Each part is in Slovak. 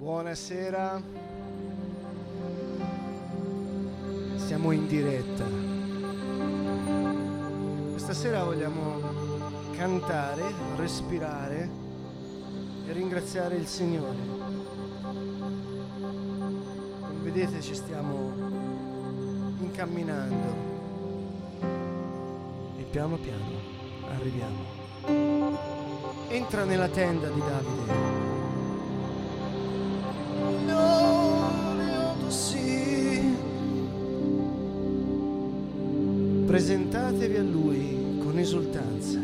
Buonasera. Siamo in diretta. Questa sera vogliamo cantare, respirare e ringraziare il Signore. Come vedete ci stiamo incamminando e piano piano arriviamo. Entra nella tenda di Davide. Presentatevi a Lui con esultanza.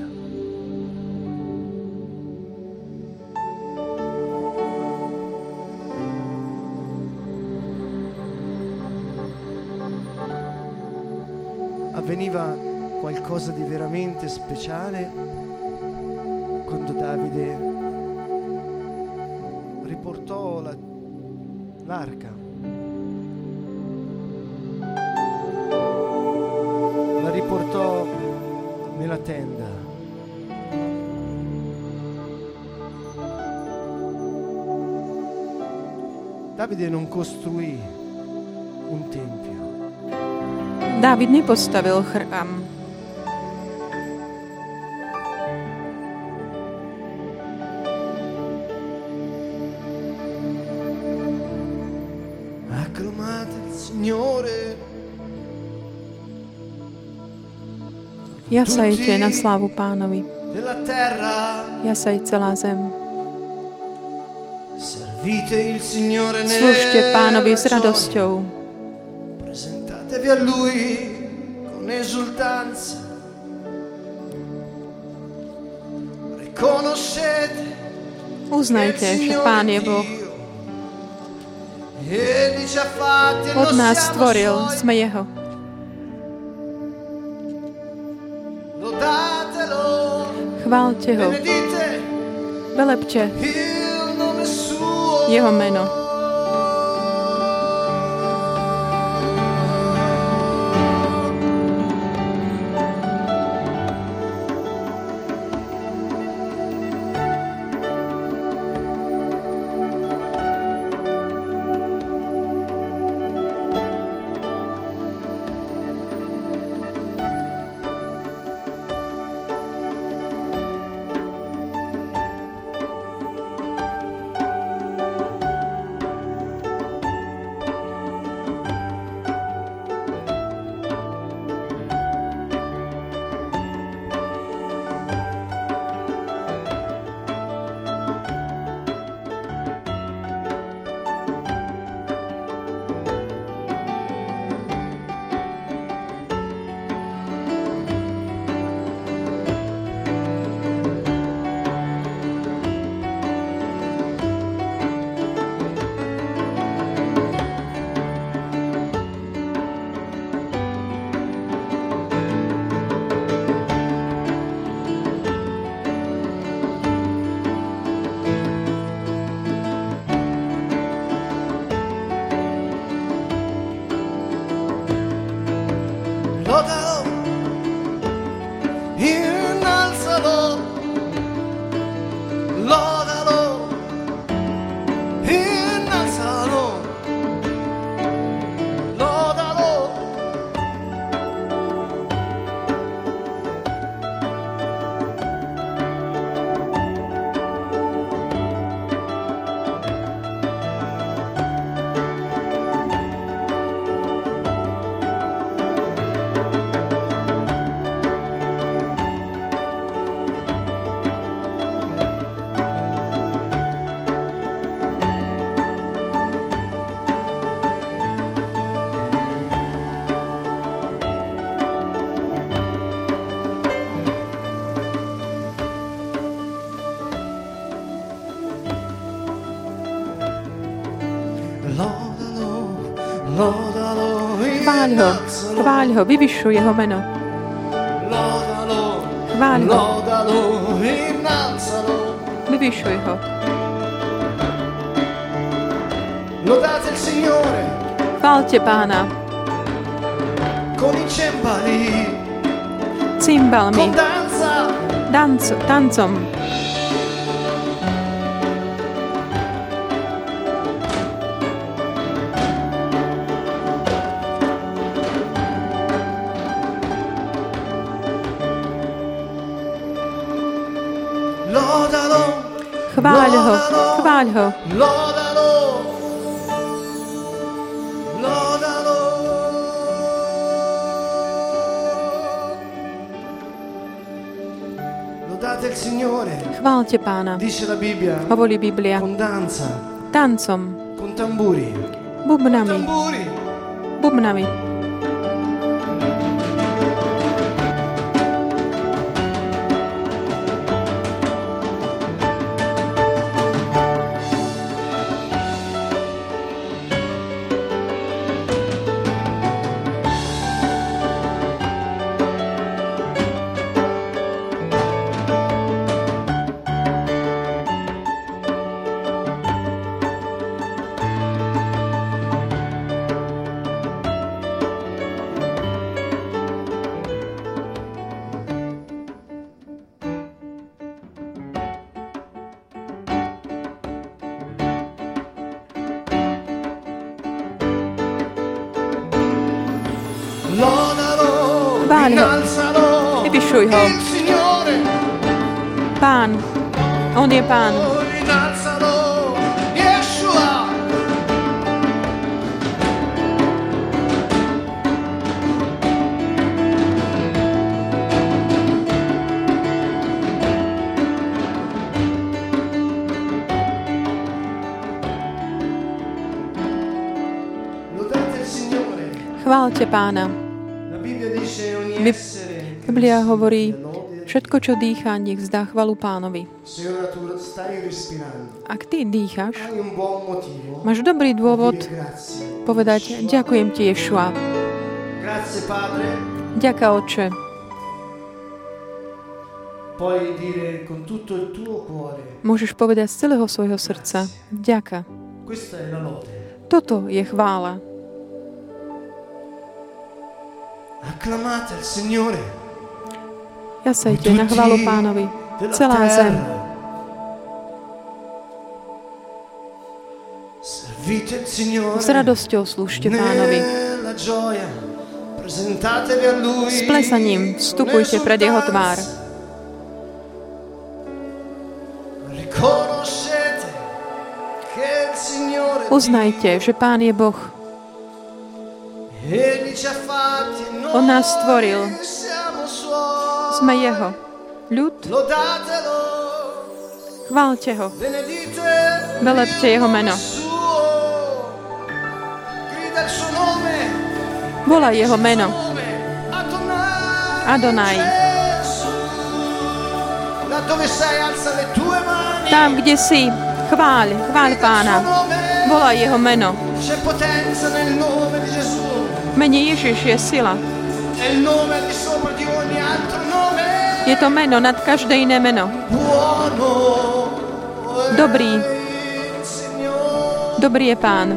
Avveniva qualcosa di veramente speciale quando Davide riportò la- l'arca. Nella tenda. Davide non costruì un tempio. Dávid nepostavil chrám. Jasajte na slávu pánovi. terra. Jasaj celá zem. Slúžte pánovi s radosťou. Presentatevi a Lui con esultanza. Riconoscete Uznajte, že Pán je Boh. E Od nás stvoril, sme Jeho. Chválte Ho, velepte. Jeho meno. Ho, chváľ Ho, vyvyšuj Jeho meno. Chváľ Ho, vyvyšuj Ho. Chváľte Pána cymbalmi, con danza, danco, tancom. Ho, chváľ ho. Il Signore. Chváľte pána. Hovorí Biblia. Tancom, bubnami, bubnami. Chváľ ho. Vyvyšuj ho. Pán, on je pán. Chváľte pána. Essere Biblia hovorí, všetko, čo dýchá, nech vzdá chvalu pánovi. Ak ty dýcháš, máš dobrý dôvod povedať, ďakujem ti, Ješua. Ďaká, cuore. Môžeš povedať z celého svojho srdca, lode. Toto je chvála. Acclamate il Signore. Jasajte na chválu pánovi. Celá zem. S radosťou slúžte pánovi. S plesaním vstupujte pred jeho tvár. Uznajte, že Pán je Boh. On nás stvoril. Sme jeho. Ľud, chváľte ho. Velepte jeho meno. Volaj jeho meno. Adonai. Tam, kde si, chváľ, chváľ pána. Volaj jeho meno. C'è potenza nel nome di Gesù. Mene Ježiš je sila. Je to meno nad každé iné meno. Dobrý. Dobrý je Pán.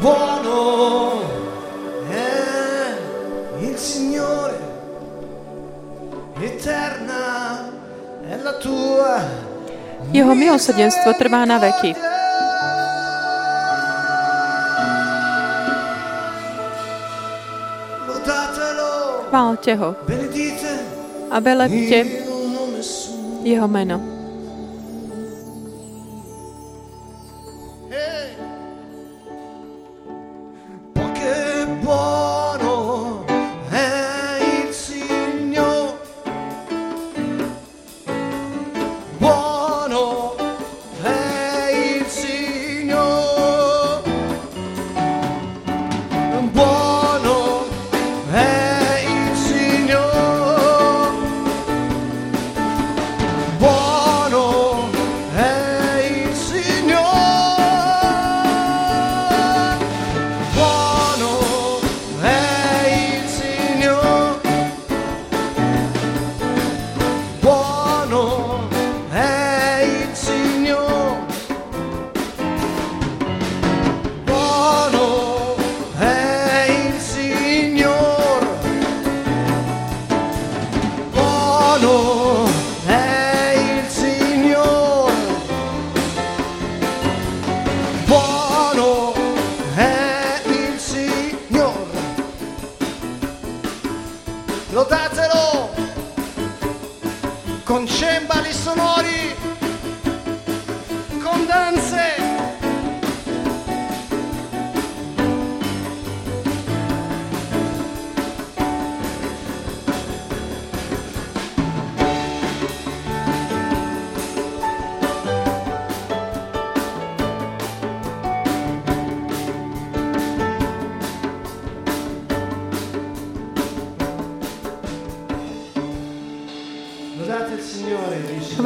Buono è il Signore, eterna è la tua. Jeho milosrdenstvo trvá na veky. Chváľte ho. A velepte jeho meno.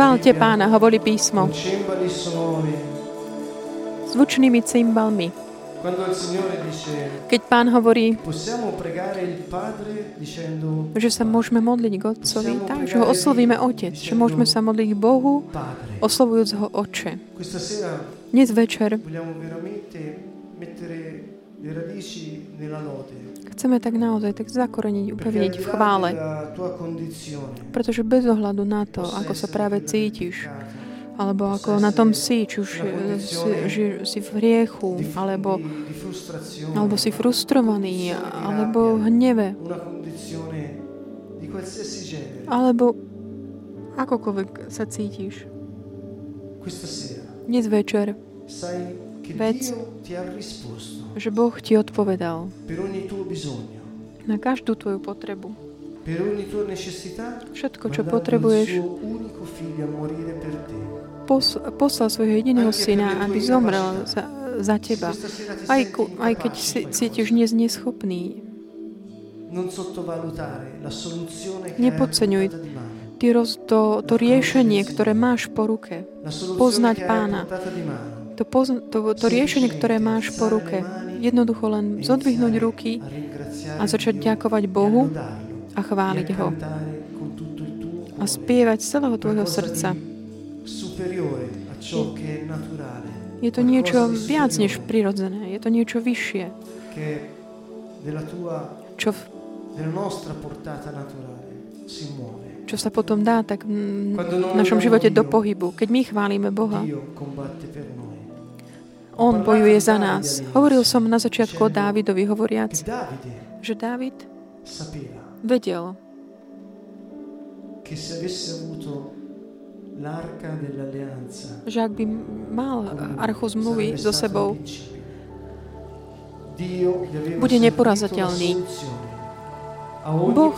Chválte pána, hovorí písmo, zvučnými cymbalmi. Keď pán hovorí, že sa môžeme modliť k Otcovi, tak, že ho oslovíme Otec, že môžeme sa modliť k Bohu, oslovujúc ho Oče. Dnes večer chceme tak naozaj tak zakoreniť, upevniť v chvále, pretože bez ohľadu na to, ako sa práve cítiš, alebo ako na tom si, či už si, že si v hriechu, alebo, alebo si frustrovaný, alebo v hneve, alebo akokoľvek sa cítiš. Dnes večer, Vec. Že Boh ti odpovedal. Na každú tvoju potrebu. Všetko, čo potrebuješ, pos- poslal svojho jediného syna, aby zomrel za, za teba. Aj, ku, aj keď si, cítiš dnes neschopný, Nepodceňuj ty roz, to, to riešenie, ktoré máš po ruke, poznať pána. To, pozn- to, to riešenie, ktoré máš po ruke, jednoducho len zodvihnúť ruky a začať ďakovať Bohu a chváliť ho a spievať z celého tvojho srdca. Je to niečo viac než prirodzené, je to niečo vyššie, čo, v, čo sa potom dá tak v našom živote do pohybu. Keď my chválime Boha, On bojuje za nás. Hovoril som na začiatku o Dávidovi, hovoriac, že Dávid vedel, že ak by mal archu zmluvy so sebou, bude neporazateľný. Boh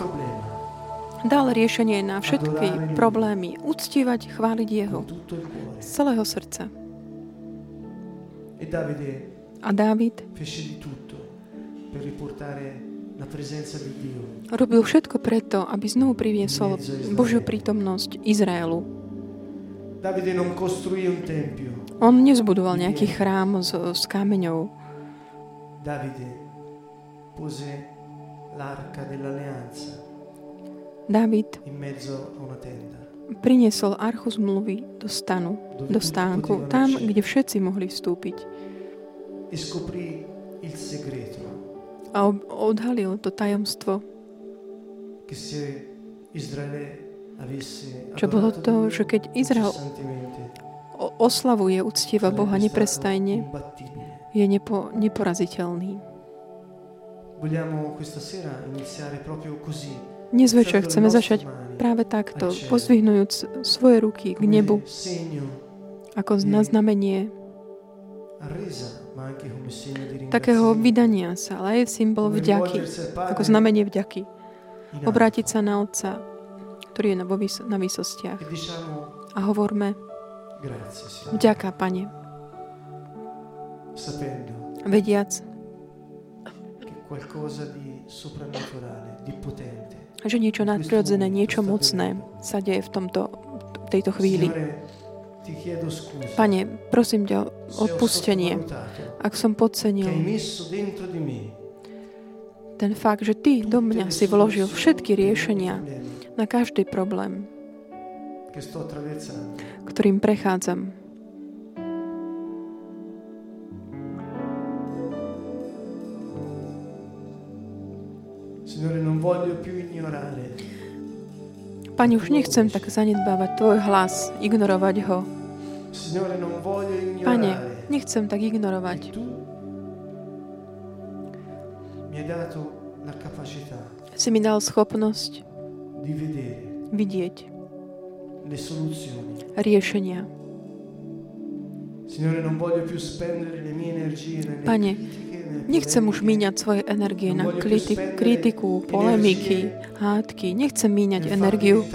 dal riešenie na všetky problémy, uctívať, chváliť Jeho z celého srdca. Di Dio robil všetko preto, aby znovu priviesol Božiu prítomnosť Izraelu. Davide non costruì un tempio, On nezbudoval nejaký chrám s, s kameňou. Davide pose l'arca dell'alleanza David priniesol archu zmluvy do stanu, do stánku, tam, kde všetci mohli vstúpiť. A odhalil to tajomstvo, čo bolo to, že keď Izrael oslavuje, uctieva Boha neprestajne, je nepo, neporaziteľný. Vogliamo questa sera iniziare proprio così, Dnes večer chceme začať práve takto, pozdvihnujúc svoje ruky k nebu, ako na znamenie takého vydania sa, ale aj symbol vďaky, ako znamenie vďaky. Obrátiť sa na Otca, ktorý je na, vo vys- na výsostiach. A hovorme, vďaka, Pane, vediac, qualcosa di soprannaturale, di potente, že niečo nadprirodzené, niečo mocné sa deje v tomto, v tejto chvíli. Pane, prosím ťa odpustenie, ak som podcenil ten fakt, že Ty do mňa si vložil všetky riešenia na každý problém, ktorým prechádzam. Signore, non voglio più Pane, už nechcem tak zanedbávať Tvoj hlas, ignorovať ho. Pane, nechcem tak ignorovať. capacità Si mi dal schopnosť vidieť riešenia. Pane, Nechcem už míňať svoje energie na kriti- kritiku, polemiky, hádky. Nechcem míňať energiu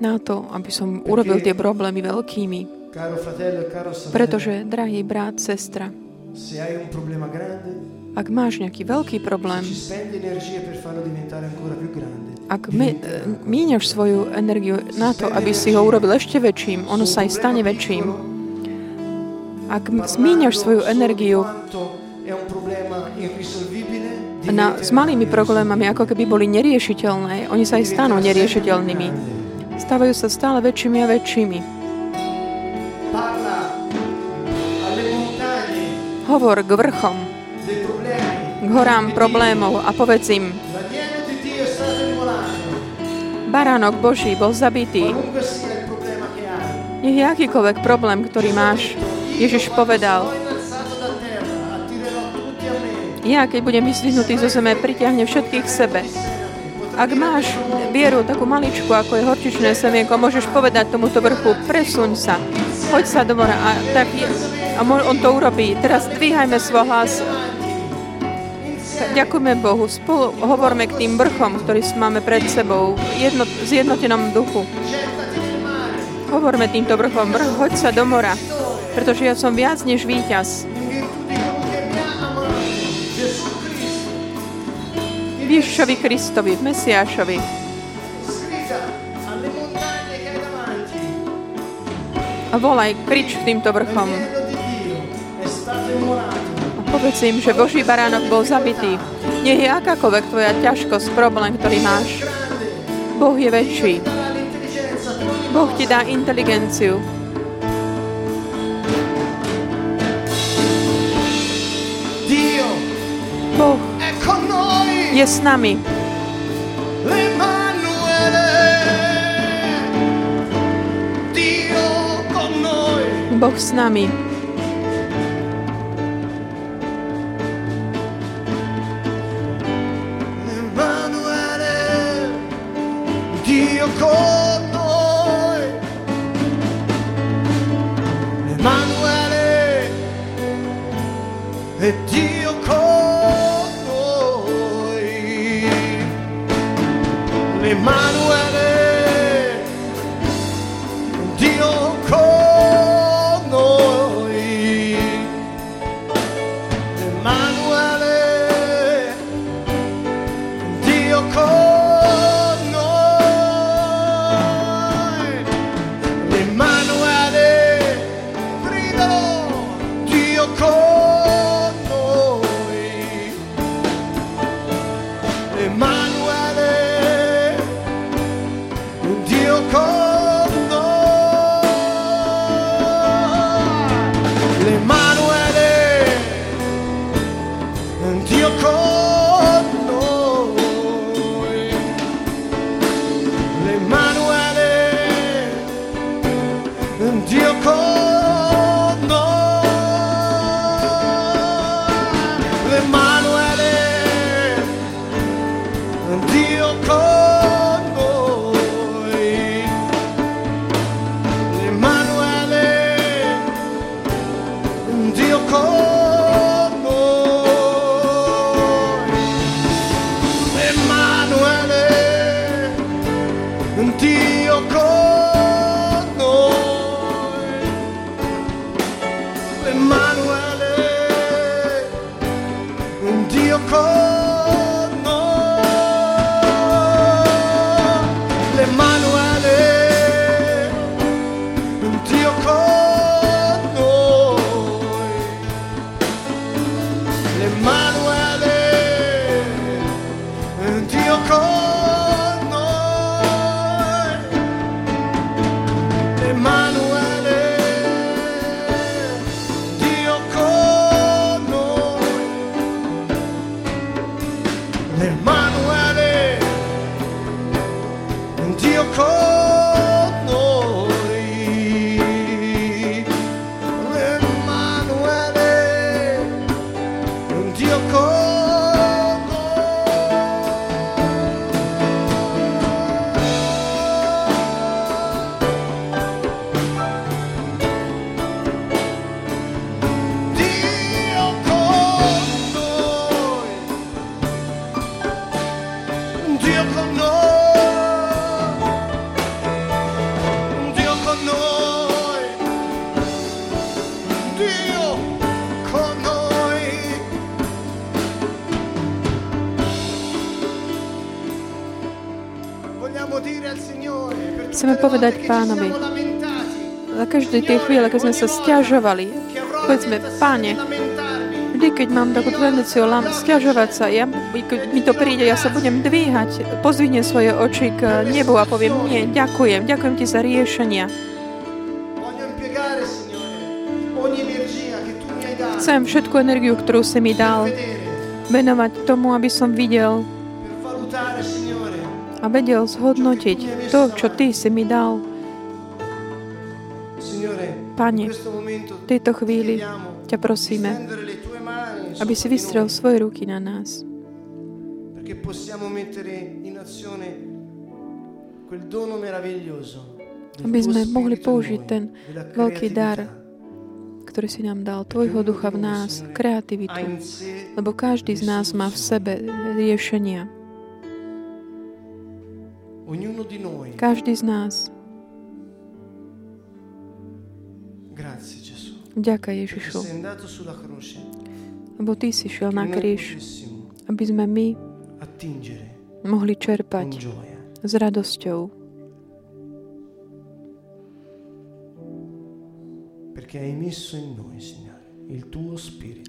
na to, aby som urobil tie problémy veľkými. Pretože, drahý brat, sestra, ak máš nejaký veľký problém. Ak míňaš svoju energiu na to, aby si ho urobil ešte väčším, ono sa aj stane väčším. Ak míňaš svoju energiu na, s malými problémami, ako keby boli neriešiteľné, oni sa aj stanú neriešiteľnými. Stávajú sa stále väčšími a väčšími. Hovor k vrchom, k horám problémov a povedz im, Baránok Boží bol zabitý. Nech je akýkoľvek problém, ktorý máš, Ježiš povedal, ja, keď budem vyzdvihnutý zo zeme, pritiahne všetkých k sebe. Ak máš vieru takú maličku, ako je horčičné semienko, môžeš povedať tomuto vrchu, presuň sa, hoď sa do mora a, tak je, a on to urobí. Teraz dvíhajme svoj hlas ďakujeme Bohu. Spolu hovorme k tým vrchom, ktorý máme pred sebou, v zjednotenom duchu. Hovorme týmto vrchom, vrch, hoď sa do mora, pretože ja som viac než víťaz. Ježišovi Kristovi, Mesiášovi. A volaj, krič týmto vrchom. Povedz im, že Boží baránok bol zabitý. Nech je akákoľvek tvoja ťažkosť, problém, ktorý máš. Boh je väčší. Boh ti dá inteligenciu. Boh je s nami. Boh s nami. Chceme povedať pánovi, za každé tie chvíle, keď sme sa stiažovali, povedzme, páne, vždy, keď mám takú tendenciu stiažovať sa, ja, keď mi to príde, ja sa budem dvíhať, pozvihnem svoje oči k nebu a poviem, nie, ďakujem, ďakujem ti za riešenia. Chcem všetku energiu, ktorú si mi dal, venovať tomu, aby som videl a vedel zhodnotiť to, čo Ty si mi dal. Pane, v tejto chvíli ťa prosíme, aby si vystrel svoje ruky na nás. Aby sme mohli použiť ten veľký dar, ktorý si nám dal, Tvojho ducha v nás, kreativitu, lebo každý z nás má v sebe riešenia. Každý z nás. Ďakujem Ježišu. Lebo Ty si šiel na kríž, aby sme my mohli čerpať s radosťou.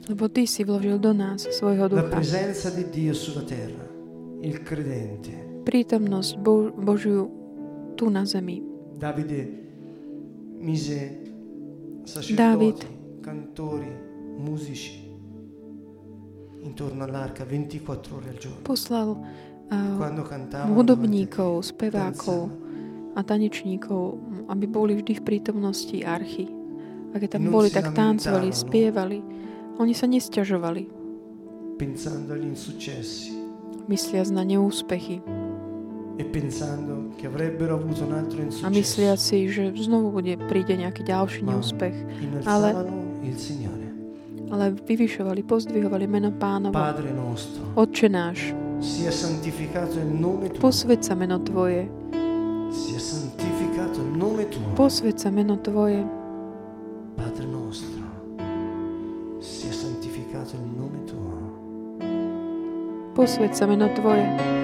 Lebo Ty si vložil do nás svojho ducha. La presenza di Dio sulla terra, il credente, prítomnosť Bo- Božiu tu na zemi. Davide mise David cantori, muzici intorno all'arca 24 ore al giorno. Poslal uh, hudobníkov, spevákov a tanečníkov, aby boli vždy v prítomnosti archy. A keď tam boli, tak tancovali, spievali. Oni sa nestiažovali. Mysliac na neúspechy. E a myslia si, že znovu bude, príde nejaký ďalší neúspech. Ale, ale vyvyšovali, pozdvihovali meno Pánovo. Otče náš, posved sa meno Tvoje. Posved sa meno Tvoje. Padre nostro, sia santificato il nome Tuo. Posved sa meno Tvoje.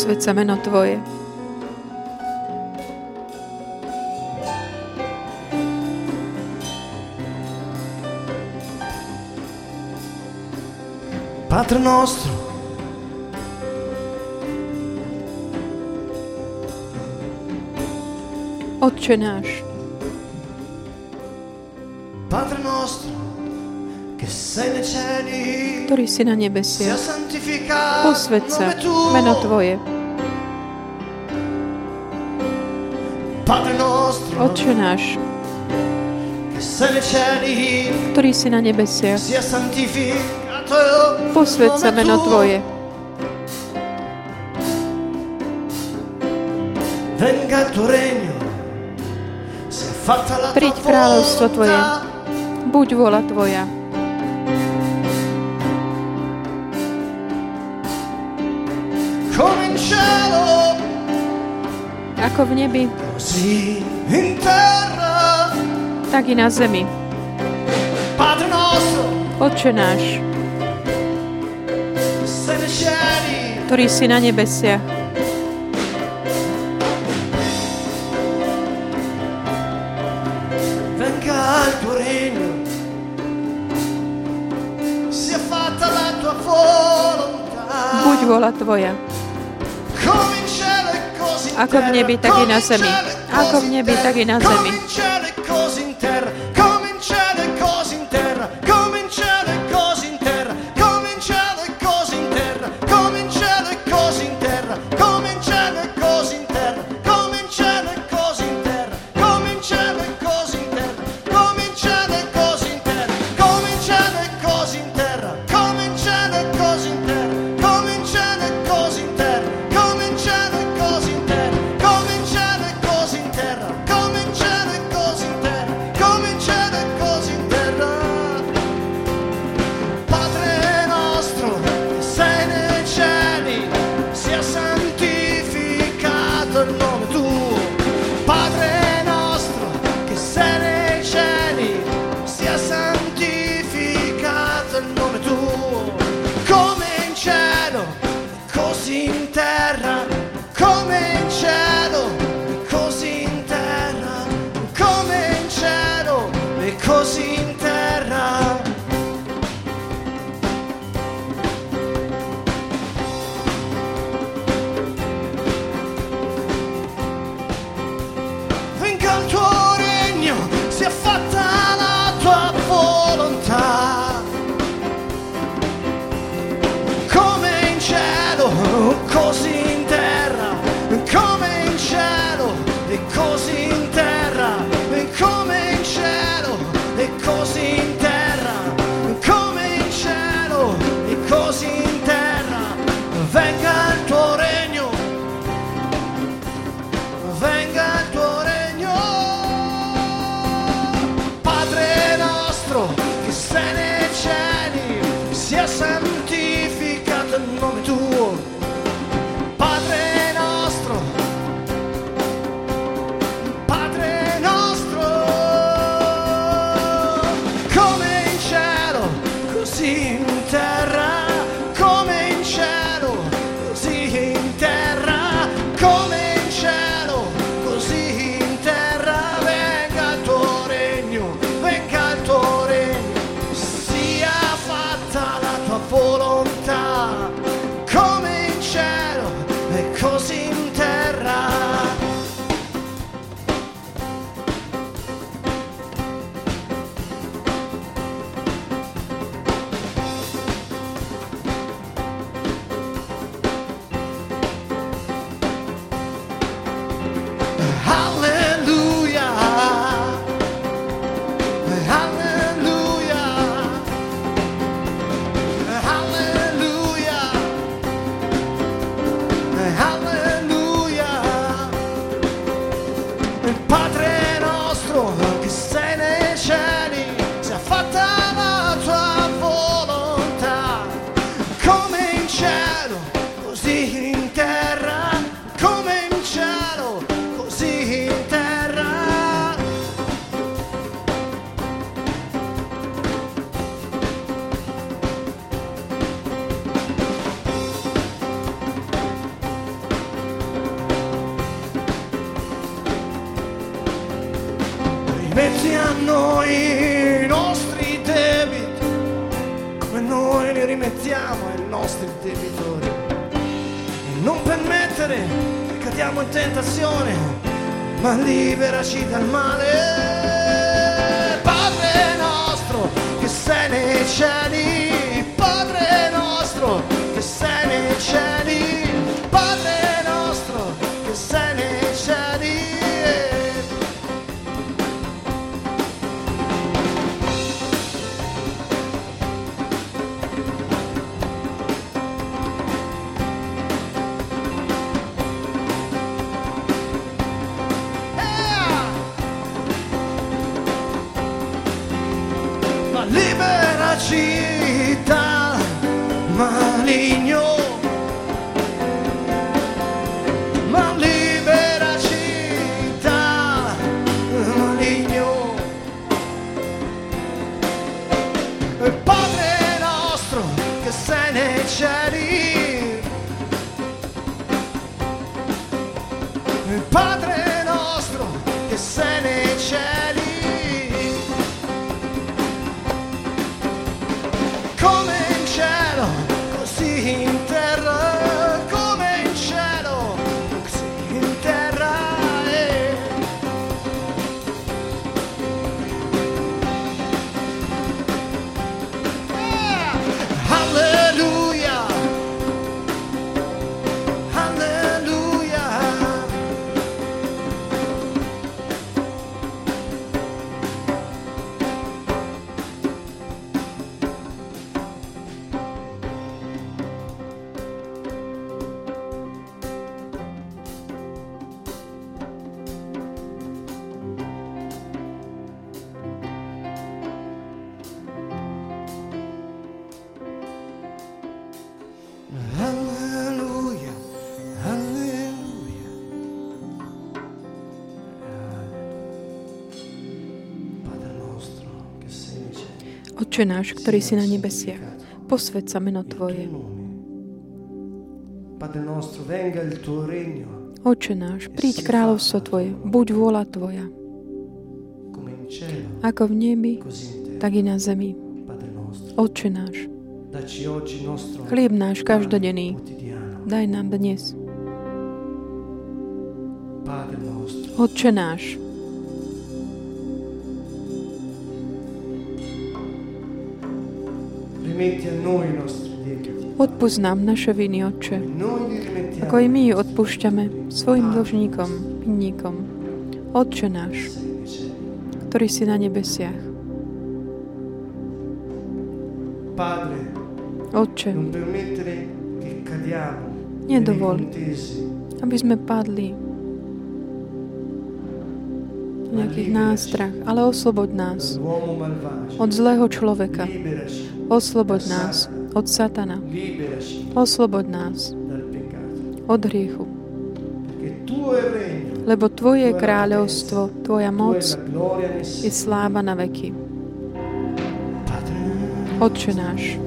Posved sa meno Tvoje. Padre nostro, Otče náš, Padre nostro, ktorý si na nebesiach, posved sa. meno Tvoje. Otče náš, ktorý si na nebesiach, posved sa meno Tvoje. Príď kráľovstvo Tvoje, buď vola Tvoja. Ako v nebi, tak i na zemi. Otče náš, ktorý si na nebesiach, Buď vola Tvoja ako v nebi, tak i na zemi. Ako v nebi, tak i na zemi. nostro che sei nei cieli sia santificato il nome tuo. Oče náš, ktorý si na nebesiach, posved sa meno Tvoje. Oče náš, príď kráľovstvo Tvoje, buď vôľa Tvoja. Ako v nebi, tak i na zemi. Oče náš, chlieb náš každodenný, daj nám dnes. Otče náš, odpust nám naše viny, Otče, ako i my odpúšťame svojim dlžníkom, vinníkom. Otče náš, ktorý si na nebesiach. Otče, Nedovol. aby sme padli nejakých nástrach, ale osloboď nás od zlého človeka. Osloboď nás od Satana. Osloboď nás od hriechu. Lebo Tvoje je kráľovstvo, Tvoja moc je sláva na veky. Otče náš,